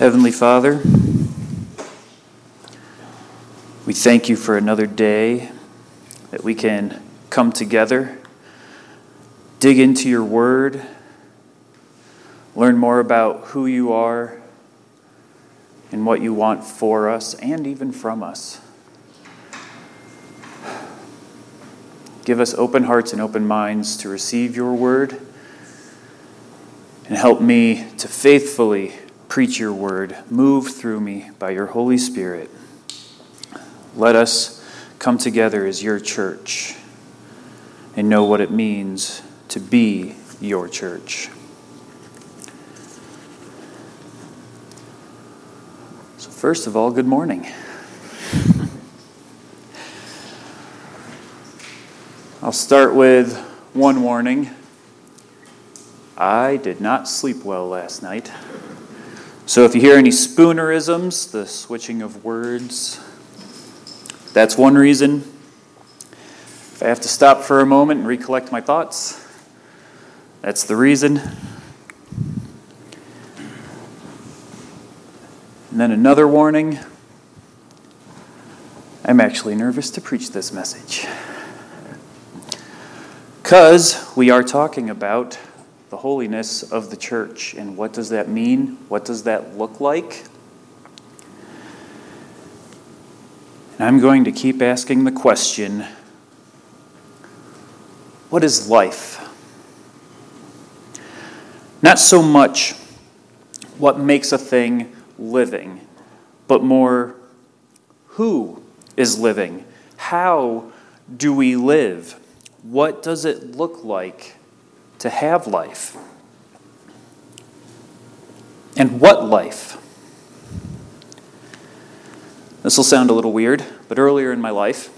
Heavenly Father, we thank you for another day that we can come together, dig into your word, learn more about who you are and what you want for us and even from us. Give us open hearts and open minds to receive your word and help me to faithfully preach your word. Move through me by your Holy Spirit. Let us come together as your church and know what it means to be your church. So, first of all, good morning. I'll start with one warning. I did not sleep well last night. So if you hear any spoonerisms, the switching of words, that's one reason. If I have to stop for a moment and recollect my thoughts, that's the reason. And then another warning I'm actually nervous to preach this message. Because we are talking about the holiness of the church. And what does that mean? What does that look like? And I'm going to keep asking the question what is life? Not so much what makes a thing living, but more who is living? How do we live? What does it look like to have life? And what life? This will sound a little weird, but earlier in my life,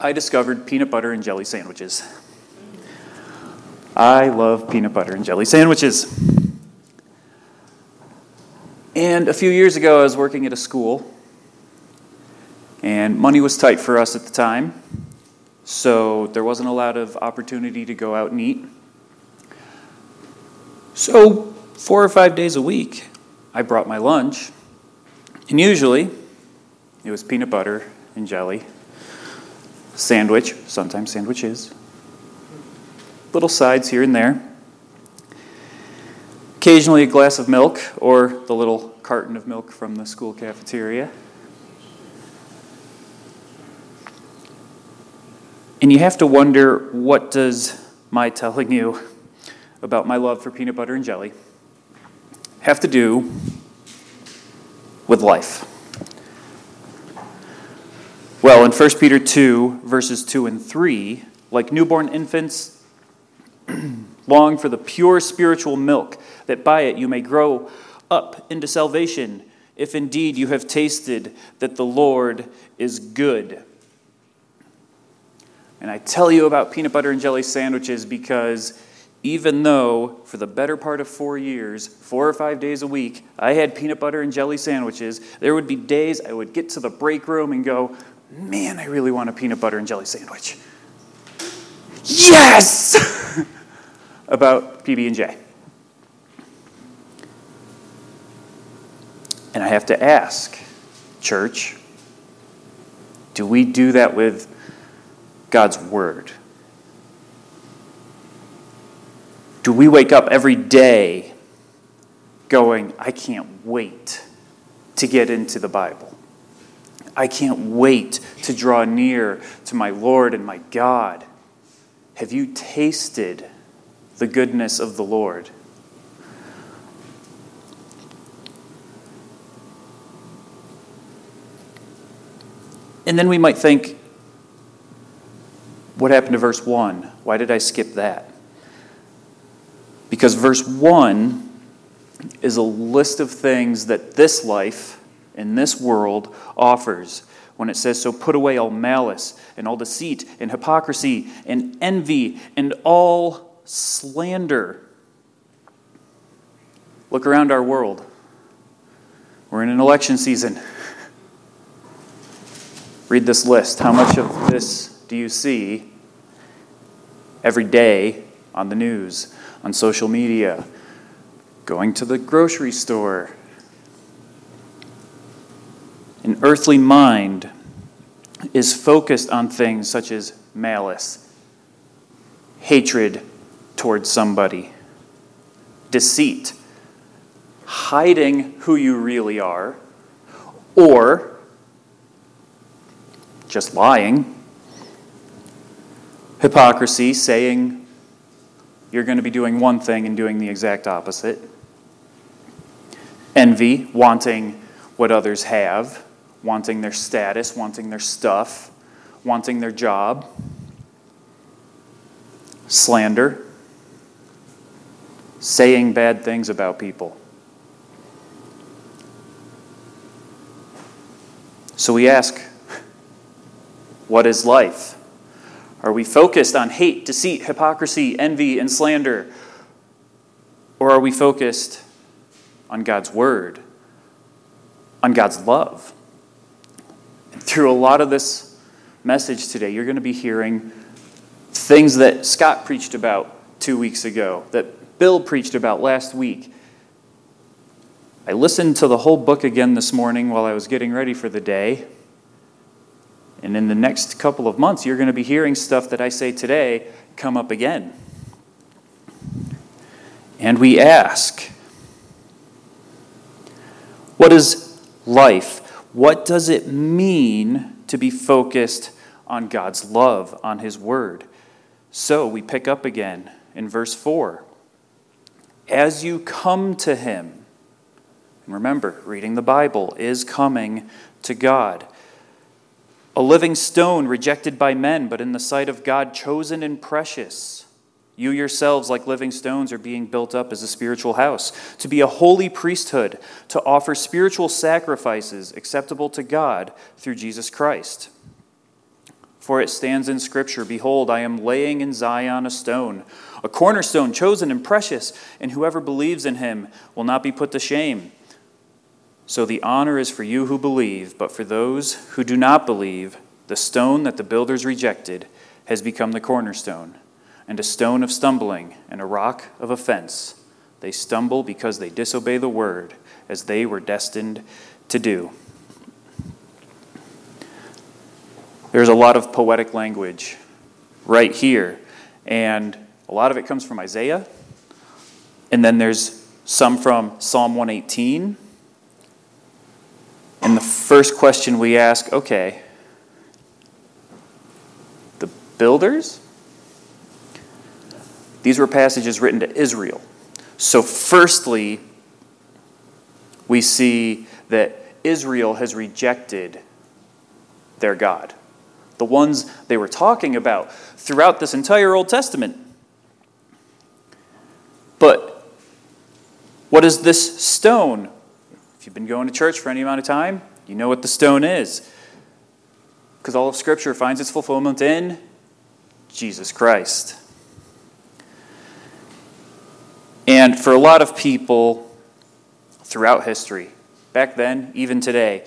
I discovered peanut butter and jelly sandwiches. I love peanut butter and jelly sandwiches. And a few years ago, I was working at a school, and money was tight for us at the time, so there wasn't a lot of opportunity to go out and eat. So, four or five days a week, I brought my lunch, and usually it was peanut butter and jelly, sandwich, sometimes sandwiches, little sides here and there, occasionally a glass of milk or the little carton of milk from the school cafeteria. And you have to wonder what does my telling you about my love for peanut butter and jelly have to do with life? Well, in 1 Peter 2, verses 2 and 3, like newborn infants, long for the pure spiritual milk, that by it you may grow up into salvation, if indeed you have tasted that the Lord is good. And I tell you about peanut butter and jelly sandwiches because even though for the better part of four years, four or five days a week, I had peanut butter and jelly sandwiches, there would be days I would get to the break room and go, Man, I really want a peanut butter and jelly sandwich. Yes! About PB&J. And I have to ask, church, do we do that with God's word? Do we wake up every day going, I can't wait to get into the Bible? I can't wait to draw near to my Lord and my God. Have you tasted the goodness of the Lord? And then we might think, what happened to verse 1? Why did I skip that? Because verse 1 is a list of things that this life in this world offers when it says, So put away all malice and all deceit and hypocrisy and envy and all slander. Look around our world. We're in an election season. Read this list. How much of this do you see every day on the news, on social media, going to the grocery store, An earthly mind is focused on things such as malice, hatred towards somebody, deceit, hiding who you really are, or just lying, hypocrisy, saying you're going to be doing one thing and doing the exact opposite, envy, wanting what others have, wanting their status, wanting their stuff, wanting their job, slander, saying bad things about people. So we ask, what is life? Are we focused on hate, deceit, hypocrisy, envy, and slander? Or are we focused on God's Word, on God's love? And through a lot of this message today, you're going to be hearing things that Scott preached about two weeks ago, that Bill preached about last week. I listened to the whole book again this morning while I was getting ready for the day. And in the next couple of months, you're going to be hearing stuff that I say today come up again. And we ask, what is life? What does it mean to be focused on God's love, on His Word? So we pick up again in verse 4. As you come to Him, remember, reading the Bible is coming to God. A living stone rejected by men, but in the sight of God chosen and precious. You yourselves, like living stones, are being built up as a spiritual house, to be a holy priesthood, to offer spiritual sacrifices acceptable to God through Jesus Christ. For it stands in Scripture Behold, I am laying in Zion a stone, a cornerstone chosen and precious, and whoever believes in him will not be put to shame. So the honor is for you who believe, but for those who do not believe, the stone that the builders rejected has become the cornerstone, and a stone of stumbling and a rock of offense. They stumble because they disobey the word, as they were destined to do. There's a lot of poetic language right here, and a lot of it comes from Isaiah, and then there's some from Psalm 118 and the first question we ask okay, the builders? These were passages written to Israel. So, firstly, we see that Israel has rejected their God, the ones they were talking about throughout this entire Old Testament. But what is this stone? If you've been going to church for any amount of time, you know what the stone is. Because all of Scripture finds its fulfillment in Jesus Christ. And for a lot of people throughout history, back then, even today,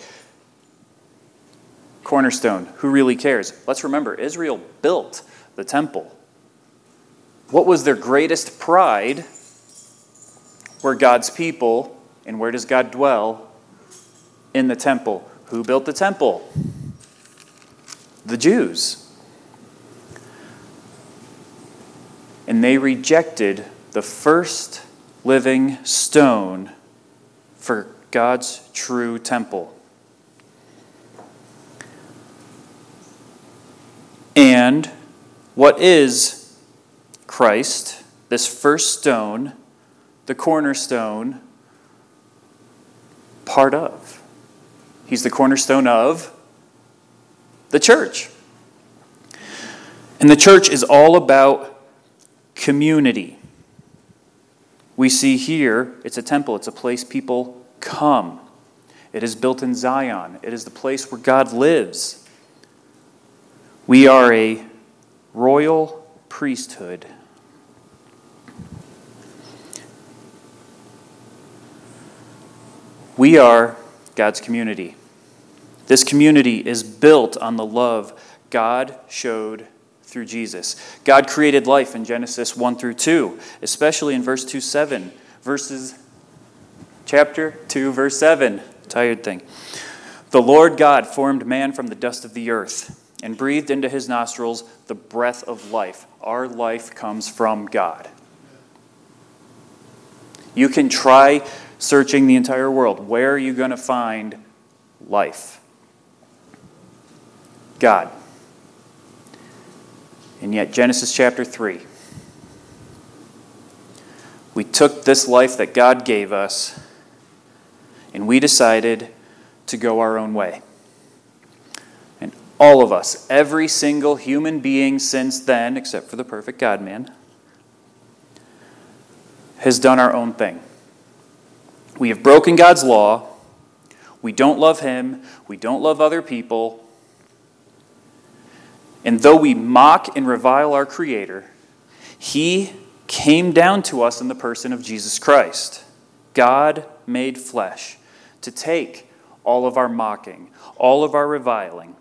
cornerstone, who really cares? Let's remember, Israel built the temple. What was their greatest pride? Were God's people and where does God dwell? In the temple. Who built the temple? The Jews. And they rejected the first living stone for God's true temple. And what is Christ, this first stone, the cornerstone part of. He's the cornerstone of the church. And the church is all about community. We see here it's a temple, it's a place people come. It is built in Zion, it is the place where God lives. We are a royal priesthood We are God's community. This community is built on the love God showed through Jesus. God created life in Genesis 1 through 2, especially in verse 2 7. Verses chapter 2, verse 7. Tired thing. The Lord God formed man from the dust of the earth and breathed into his nostrils the breath of life. Our life comes from God. You can try searching the entire world. Where are you going to find life? God. And yet, Genesis chapter 3. We took this life that God gave us and we decided to go our own way. And all of us, every single human being since then, except for the perfect God man, has done our own thing. We have broken God's law. We don't love Him. We don't love other people. And though we mock and revile our Creator, He came down to us in the person of Jesus Christ, God made flesh, to take all of our mocking, all of our reviling.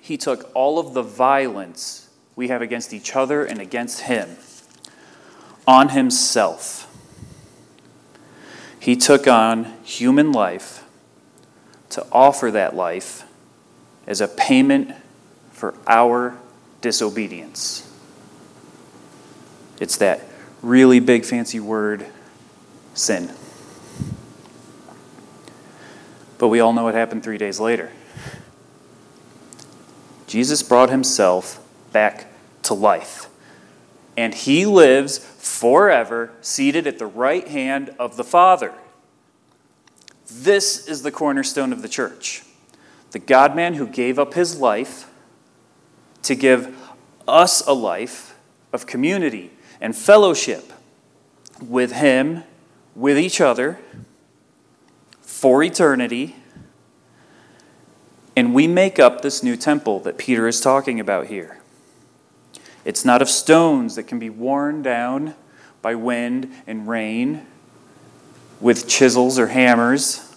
He took all of the violence we have against each other and against Him on Himself. He took on human life to offer that life as a payment for our disobedience. It's that really big, fancy word, sin. But we all know what happened three days later. Jesus brought himself back to life. And he lives forever, seated at the right hand of the Father. This is the cornerstone of the church. The God man who gave up his life to give us a life of community and fellowship with Him, with each other, for eternity. And we make up this new temple that Peter is talking about here. It's not of stones that can be worn down by wind and rain with chisels or hammers,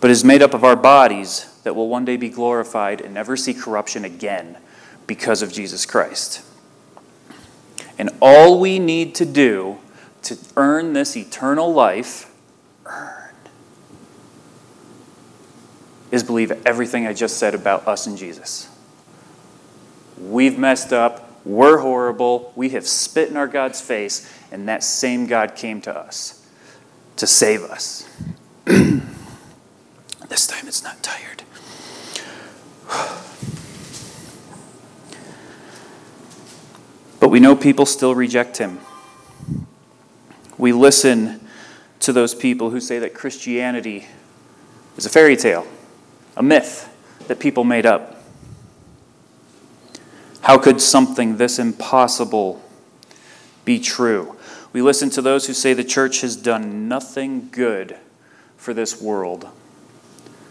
but is made up of our bodies that will one day be glorified and never see corruption again because of Jesus Christ. And all we need to do to earn this eternal life, earn, is believe everything I just said about us and Jesus. We've messed up. We're horrible. We have spit in our God's face, and that same God came to us to save us. this time it's not tired. But we know people still reject him. We listen to those people who say that Christianity is a fairy tale, a myth that people made up. How could something this impossible be true? We listen to those who say the church has done nothing good for this world.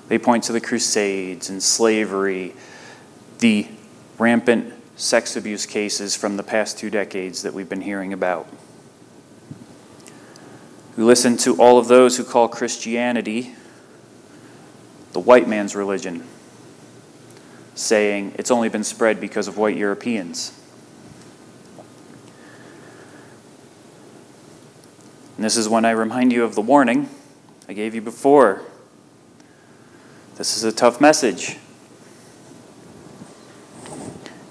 They point to the Crusades and slavery, the rampant sex abuse cases from the past two decades that we've been hearing about. We listen to all of those who call Christianity the white man's religion, saying it's only been spread because of white Europeans. And this is when I remind you of the warning I gave you before. This is a tough message.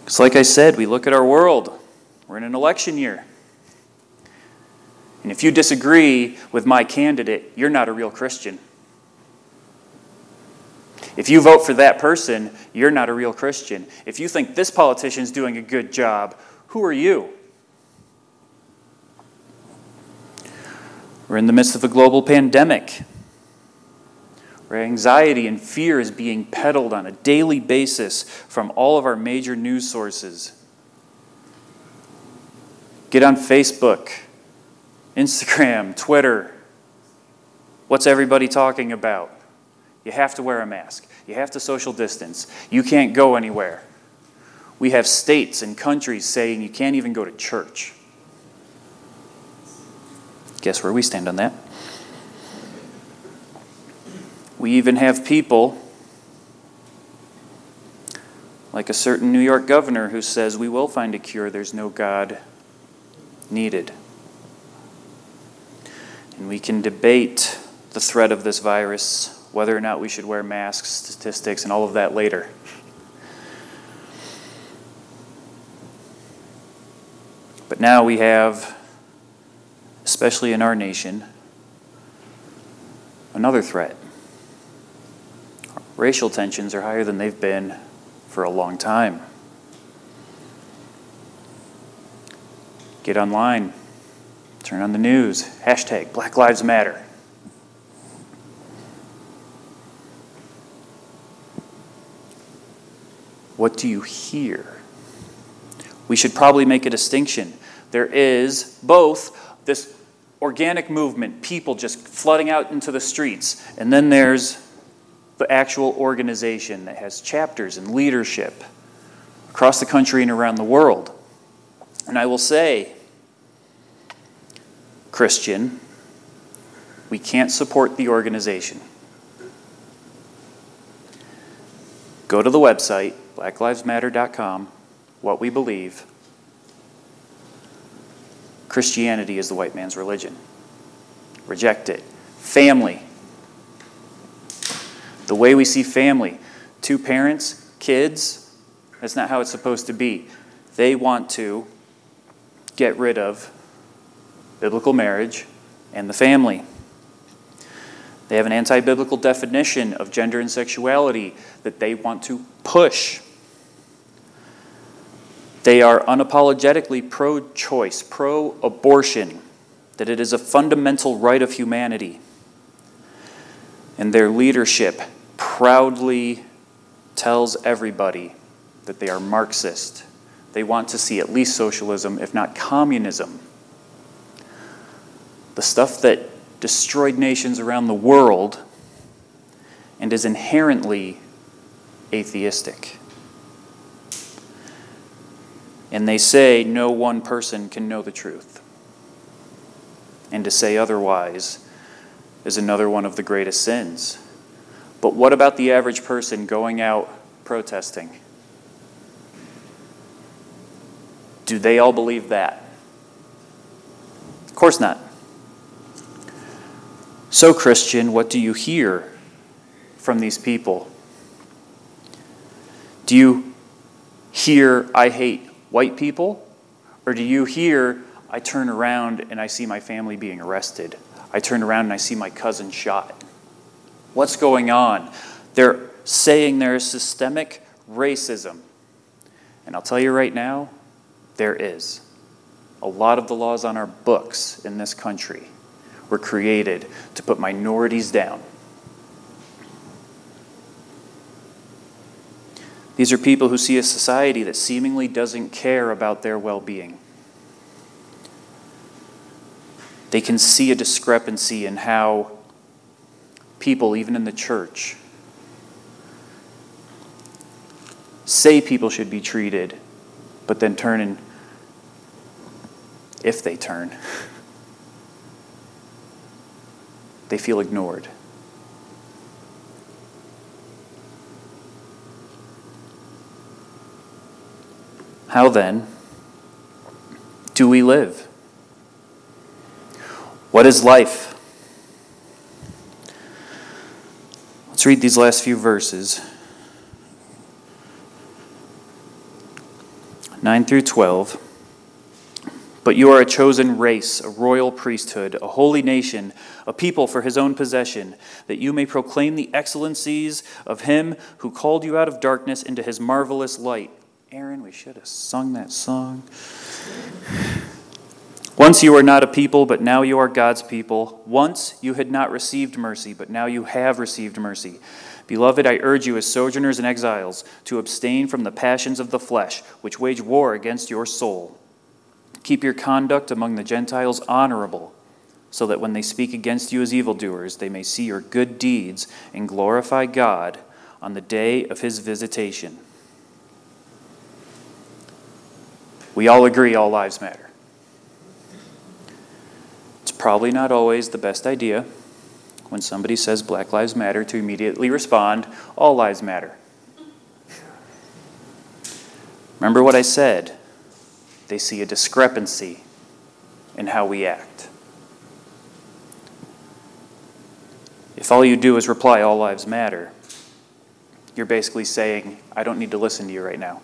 Because, like I said, we look at our world, we're in an election year. And if you disagree with my candidate, you're not a real Christian. If you vote for that person, you're not a real Christian. If you think this politician is doing a good job, who are you? We're in the midst of a global pandemic where anxiety and fear is being peddled on a daily basis from all of our major news sources. Get on Facebook, Instagram, Twitter. What's everybody talking about? You have to wear a mask. You have to social distance. You can't go anywhere. We have states and countries saying you can't even go to church. Guess where we stand on that? We even have people like a certain New York governor who says we will find a cure, there's no God needed. And we can debate the threat of this virus whether or not we should wear masks, statistics, and all of that later. But now we have, especially in our nation, another threat. Racial tensions are higher than they've been for a long time. Get online, turn on the news, hashtag Black Lives Matter. What do you hear? We should probably make a distinction. There is both this organic movement, people just flooding out into the streets, and then there's the actual organization that has chapters and leadership across the country and around the world. And I will say, Christian, we can't support the organization. Go to the website, blacklivesmatter.com, what we believe. Christianity is the white man's religion. Reject it. Family. The way we see family two parents, kids, that's not how it's supposed to be. They want to get rid of biblical marriage and the family. They have an anti biblical definition of gender and sexuality that they want to push. They are unapologetically pro choice, pro abortion, that it is a fundamental right of humanity. And their leadership proudly tells everybody that they are Marxist. They want to see at least socialism, if not communism. The stuff that destroyed nations around the world and is inherently atheistic. And they say no one person can know the truth. And to say otherwise is another one of the greatest sins. But what about the average person going out protesting? Do they all believe that? Of course not. So, Christian, what do you hear from these people? Do you hear, I hate white people? Or do you hear, I turn around and I see my family being arrested? I turn around and I see my cousin shot. What's going on? They're saying there is systemic racism. And I'll tell you right now, there is. A lot of the laws on our books in this country were created to put minorities down. These are people who see a society that seemingly doesn't care about their well being. They can see a discrepancy in how people, even in the church, say people should be treated, but then turn and, if they turn, they feel ignored. How then do we live? What is life? Let's read these last few verses 9 through 12. But you are a chosen race, a royal priesthood, a holy nation, a people for his own possession, that you may proclaim the excellencies of him who called you out of darkness into his marvelous light. Aaron, we should have sung that song. Once you were not a people, but now you are God's people. Once you had not received mercy, but now you have received mercy. Beloved, I urge you as sojourners and exiles to abstain from the passions of the flesh, which wage war against your soul. Keep your conduct among the Gentiles honorable, so that when they speak against you as evildoers, they may see your good deeds and glorify God on the day of his visitation. We all agree all lives matter. It's probably not always the best idea when somebody says Black Lives Matter to immediately respond, All lives matter. Remember what I said they see a discrepancy in how we act. If all you do is reply, All lives matter, you're basically saying, I don't need to listen to you right now.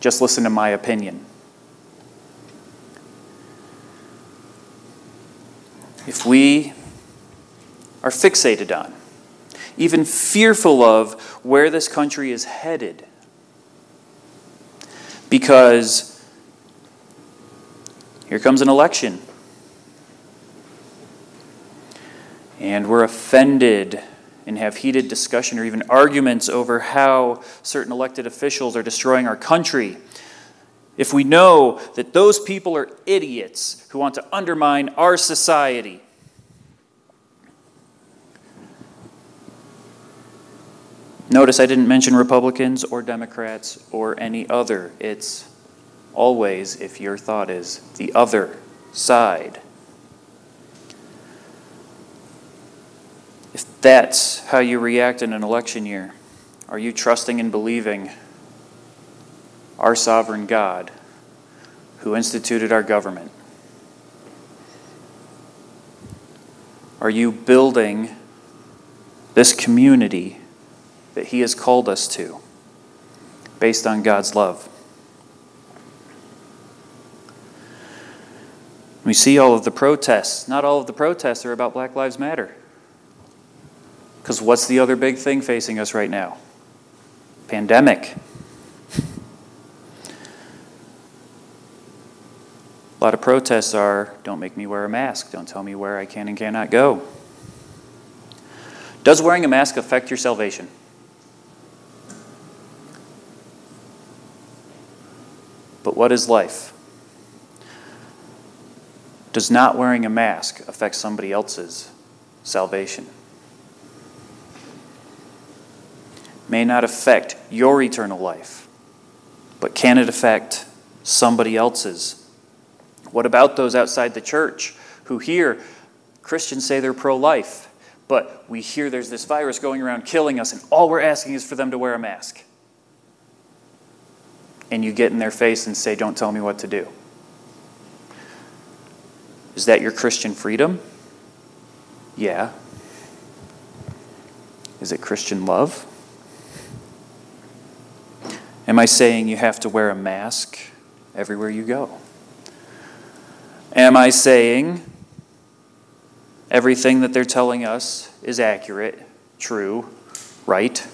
Just listen to my opinion. If we are fixated on, even fearful of where this country is headed, because here comes an election. And we're offended and have heated discussion or even arguments over how certain elected officials are destroying our country, if we know that those people are idiots who want to undermine our society, Notice I didn't mention Republicans or Democrats or any other. It's always, if your thought is, the other side. If that's how you react in an election year, are you trusting and believing our sovereign God who instituted our government? Are you building this community that He has called us to based on God's love? We see all of the protests. Not all of the protests are about Black Lives Matter. Because what's the other big thing facing us right now? Pandemic. A lot of protests are don't make me wear a mask, don't tell me where I can and cannot go. Does wearing a mask affect your salvation? But what is life? Does not wearing a mask affect somebody else's salvation? may not affect your eternal life, but can it affect somebody else's? What about those outside the church who hear Christians say they're pro life, but we hear there's this virus going around killing us, and all we're asking is for them to wear a mask? And you get in their face and say, Don't tell me what to do. Is that your Christian freedom? Yeah. Is it Christian love? Am I saying you have to wear a mask everywhere you go? Am I saying everything that they're telling us is accurate, true, right?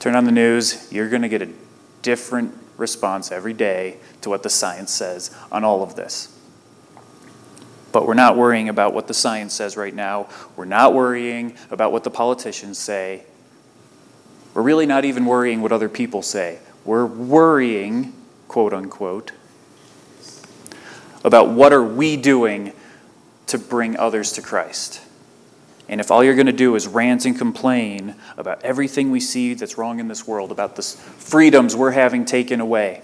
Turn on the news, you're going to get a different response every day to what the science says on all of this. But we're not worrying about what the science says right now. We're not worrying about what the politicians say. We're really not even worrying what other people say. We're worrying, quote unquote, about what are we doing to bring others to Christ. And if all you're going to do is rant and complain about everything we see that's wrong in this world, about the freedoms we're having taken away,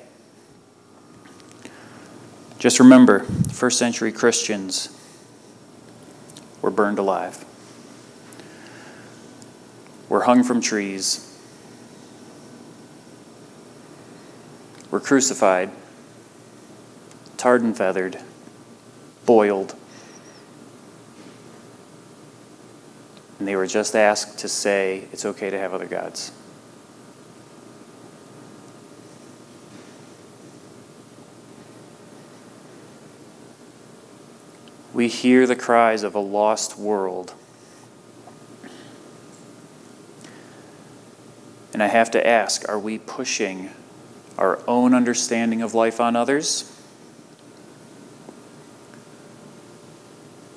just remember, first century Christians were burned alive, were hung from trees, were crucified, tarred and feathered, boiled. And they were just asked to say, it's okay to have other gods. we hear the cries of a lost world. And I have to ask are we pushing our own understanding of life on others?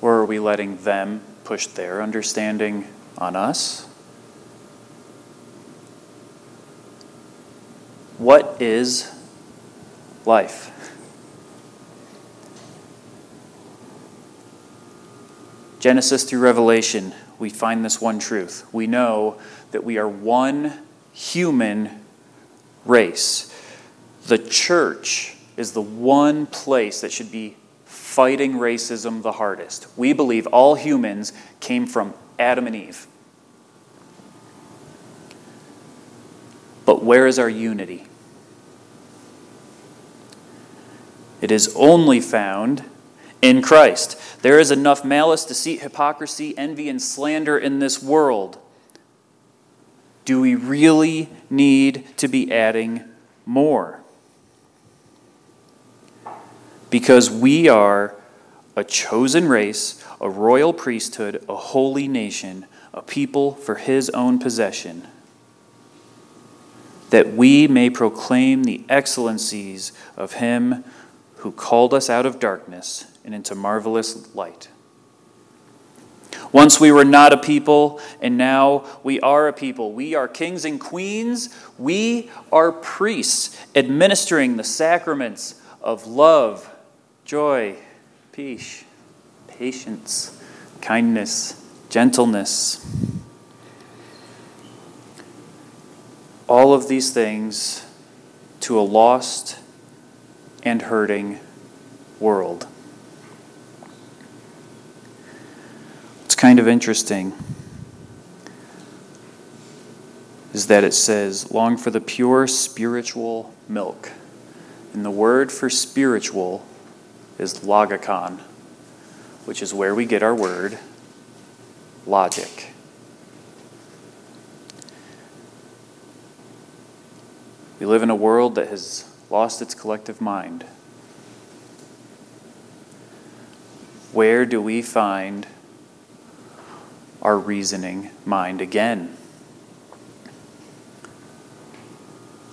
Or are we letting them push their understanding on us? What is life? Genesis through Revelation, we find this one truth. We know that we are one human race. The church is the one place that should be fighting racism the hardest. We believe all humans came from Adam and Eve. But where is our unity? It is only found in Christ. There is enough malice, deceit, hypocrisy, envy, and slander in this world. Do we really need to be adding more? Because we are a chosen race, a royal priesthood, a holy nation, a people for his own possession, that we may proclaim the excellencies of him who called us out of darkness and into marvelous light. Once we were not a people, and now we are a people. We are kings and queens. We are priests administering the sacraments of love, joy, peace, patience, kindness, gentleness. All of these things to a lost and hurting world. It's kind of interesting is that it says, long for the pure spiritual milk. And the word for spiritual is logikon, which is where we get our word logic. We live in a world that has lost its collective mind. Where do we find our reasoning mind again?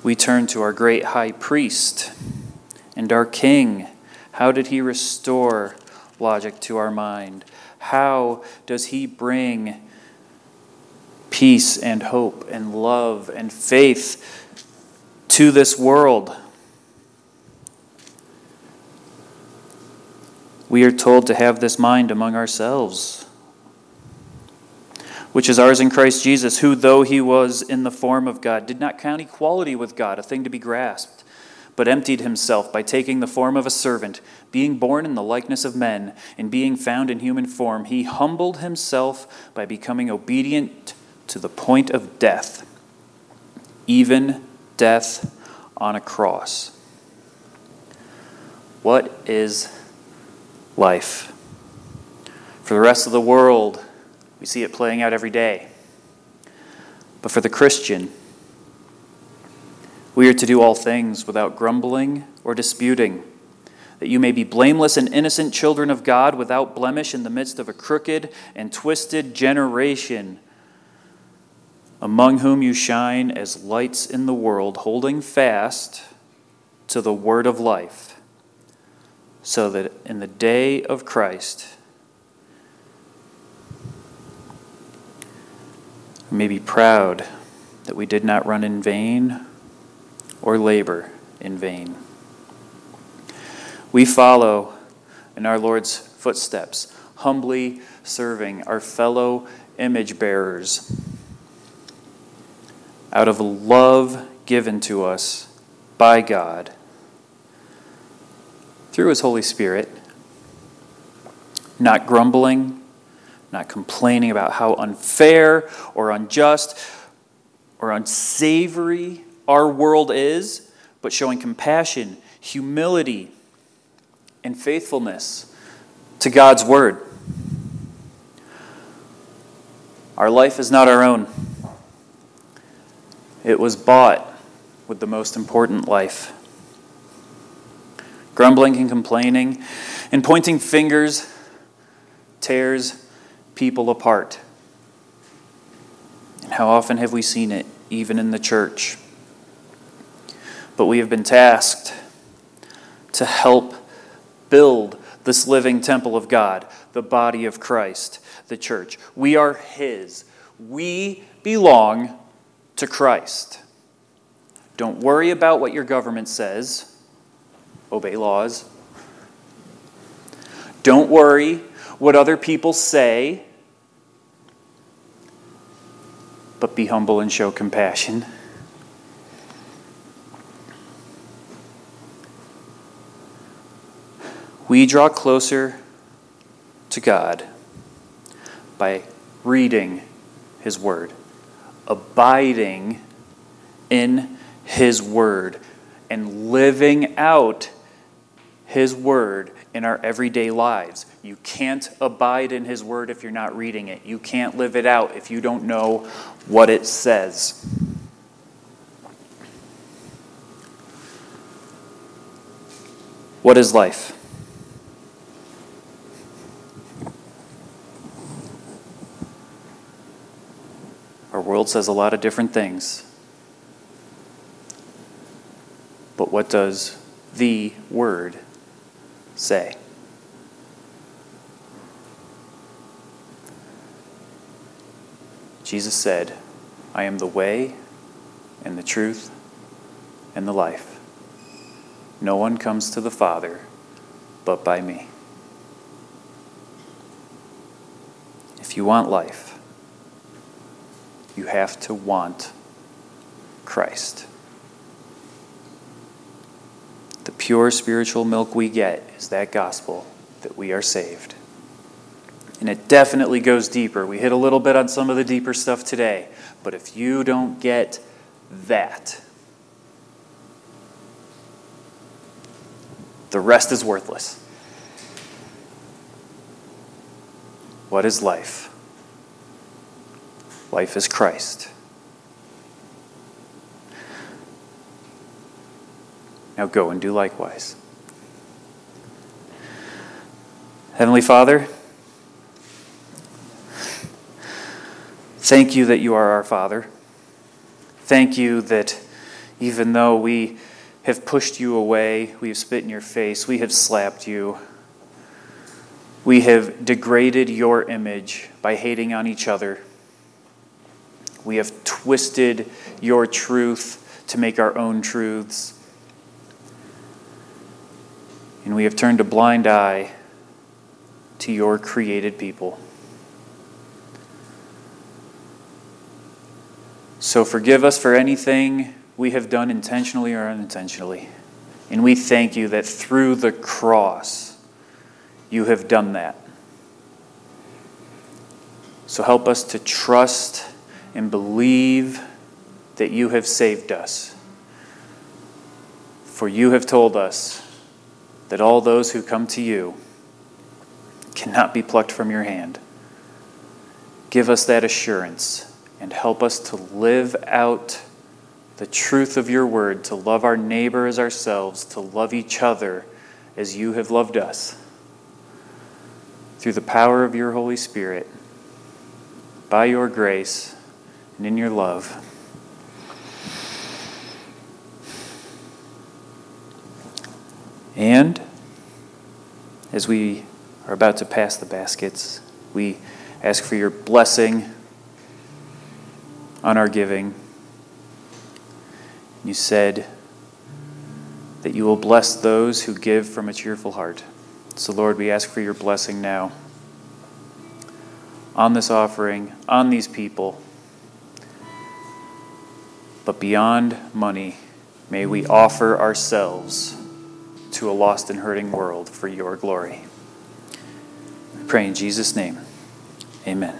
We turn to our great high priest and our king. How did he restore logic to our mind? How does he bring peace and hope and love and faith to this world? we are told to have this mind among ourselves, which is ours in Christ Jesus, who, though he was in the form of God, did not count equality with God a thing to be grasped, but emptied himself by taking the form of a servant, being born in the likeness of men, and being found in human form. He humbled himself by becoming obedient to the point of death, even death on a cross. What is life. For the rest of the world, we see it playing out every day. But for the Christian, we are to do all things without grumbling or disputing, that you may be blameless and innocent children of God without blemish in the midst of a crooked and twisted generation, among whom you shine as lights in the world, holding fast to the word of life so that in the day of Christ, we may be proud that we did not run in vain or labor in vain. We follow in our Lord's footsteps, humbly serving our fellow image bearers out of love given to us by God through His Holy Spirit, not grumbling, not complaining about how unfair or unjust or unsavory our world is, but showing compassion, humility, and faithfulness to God's Word. Our life is not our own. It was bought with the most important life Grumbling and complaining and pointing fingers tears people apart. And how often have we seen it, even in the church? But we have been tasked to help build this living temple of God, the body of Christ, the church. We are His. We belong to Christ. Don't worry about what your government says obey laws. Don't worry what other people say, but be humble and show compassion. We draw closer to God by reading His Word, abiding in His Word, and living out His Word in our everyday lives. You can't abide in His Word if you're not reading it. You can't live it out if you don't know what it says. What is life? World says a lot of different things. But what does the Word say? Jesus said, I am the way and the truth and the life. No one comes to the Father but by me. If you want life, you have to want Christ. The pure spiritual milk we get is that gospel that we are saved. And it definitely goes deeper. We hit a little bit on some of the deeper stuff today. But if you don't get that, the rest is worthless. What is life? Life is Christ. Now go and do likewise. Heavenly Father, thank you that you are our Father. Thank you that even though we have pushed you away, we have spit in your face, we have slapped you, we have degraded your image by hating on each other, we have twisted your truth to make our own truths. And we have turned a blind eye to your created people. So forgive us for anything we have done intentionally or unintentionally. And we thank you that through the cross, you have done that. So help us to trust and believe that you have saved us. For you have told us that all those who come to you cannot be plucked from your hand. Give us that assurance and help us to live out the truth of your word, to love our neighbor as ourselves, to love each other as you have loved us. Through the power of your Holy Spirit, by your grace, and in your love. And as we are about to pass the baskets, we ask for your blessing on our giving. You said that you will bless those who give from a cheerful heart. So, Lord, we ask for your blessing now on this offering, on these people. But beyond money, may we offer ourselves to a lost and hurting world for your glory. We pray in Jesus' name. Amen.